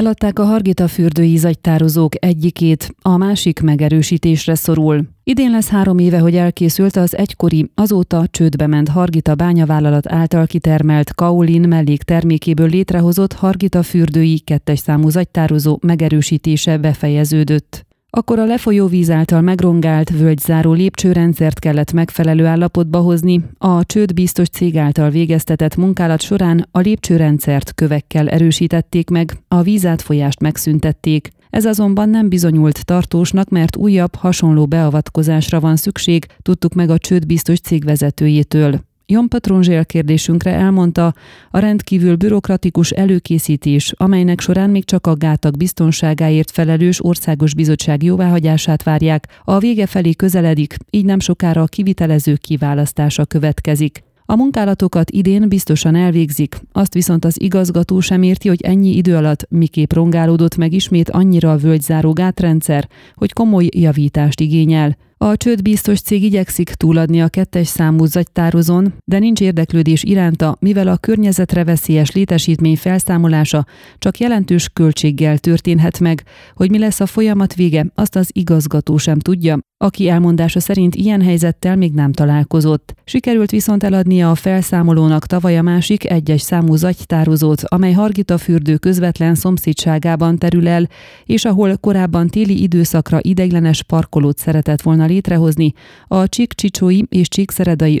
Eladták a Hargita fürdői zagytározók egyikét, a másik megerősítésre szorul. Idén lesz három éve, hogy elkészült az egykori, azóta csődbe ment Hargita bányavállalat által kitermelt kaolin melléktermékéből létrehozott Hargita fürdői kettes számú zagytározó megerősítése befejeződött. Akkor a lefolyó víz által megrongált, völgyzáró lépcsőrendszert kellett megfelelő állapotba hozni. A csőd biztos cég által végeztetett munkálat során a lépcsőrendszert kövekkel erősítették meg, a vízátfolyást megszüntették. Ez azonban nem bizonyult tartósnak, mert újabb, hasonló beavatkozásra van szükség, tudtuk meg a csőd biztos cég vezetőjétől. Jon Patronzsél kérdésünkre elmondta, a rendkívül bürokratikus előkészítés, amelynek során még csak a gátak biztonságáért felelős országos bizottság jóváhagyását várják, a vége felé közeledik, így nem sokára a kivitelezők kiválasztása következik. A munkálatokat idén biztosan elvégzik, azt viszont az igazgató sem érti, hogy ennyi idő alatt miképp rongálódott meg ismét annyira a völgyzáró gátrendszer, hogy komoly javítást igényel. A csőd biztos cég igyekszik túladni a kettes számú zagytározón, de nincs érdeklődés iránta, mivel a környezetre veszélyes létesítmény felszámolása csak jelentős költséggel történhet meg. Hogy mi lesz a folyamat vége, azt az igazgató sem tudja, aki elmondása szerint ilyen helyzettel még nem találkozott. Sikerült viszont eladnia a felszámolónak tavaly a másik egyes számú zagytározót, amely Hargita fürdő közvetlen szomszédságában terül el, és ahol korábban téli időszakra ideiglenes parkolót szeretett volna létrehozni, a Csík-Csicsói és Csíkszeredai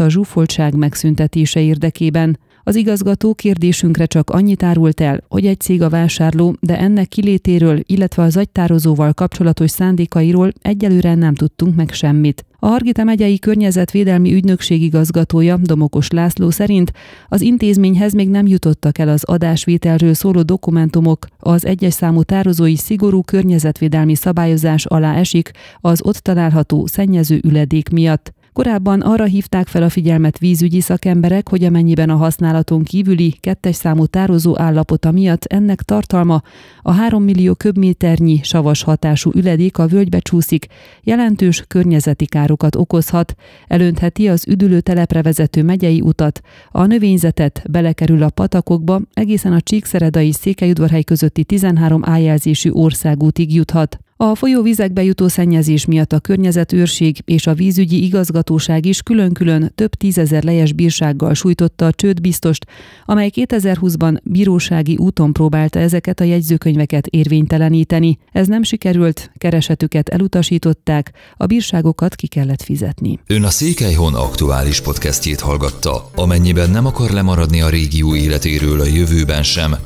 a zsúfoltság megszüntetése érdekében. Az igazgató kérdésünkre csak annyit árult el, hogy egy cég a vásárló, de ennek kilétéről, illetve az agytározóval kapcsolatos szándékairól egyelőre nem tudtunk meg semmit. A Hargita megyei környezetvédelmi ügynökség igazgatója Domokos László szerint az intézményhez még nem jutottak el az adásvételről szóló dokumentumok, az egyes számú tározói szigorú környezetvédelmi szabályozás alá esik az ott található szennyező üledék miatt. Korábban arra hívták fel a figyelmet vízügyi szakemberek, hogy amennyiben a használaton kívüli kettes számú tározó állapota miatt ennek tartalma a 3 millió köbméternyi savas hatású üledék a völgybe csúszik, jelentős környezeti károkat okozhat, elöntheti az üdülő telepre vezető megyei utat, a növényzetet belekerül a patakokba, egészen a Csíkszeredai Székelyudvarhely közötti 13 ájelzésű országútig juthat. A folyóvizekbe jutó szennyezés miatt a környezetőrség és a vízügyi igazgatóság is külön-külön több tízezer lejes bírsággal sújtotta a csődbiztost, amely 2020-ban bírósági úton próbálta ezeket a jegyzőkönyveket érvényteleníteni. Ez nem sikerült, keresetüket elutasították, a bírságokat ki kellett fizetni. Ön a Székelyhon aktuális podcastjét hallgatta. Amennyiben nem akar lemaradni a régió életéről a jövőben sem,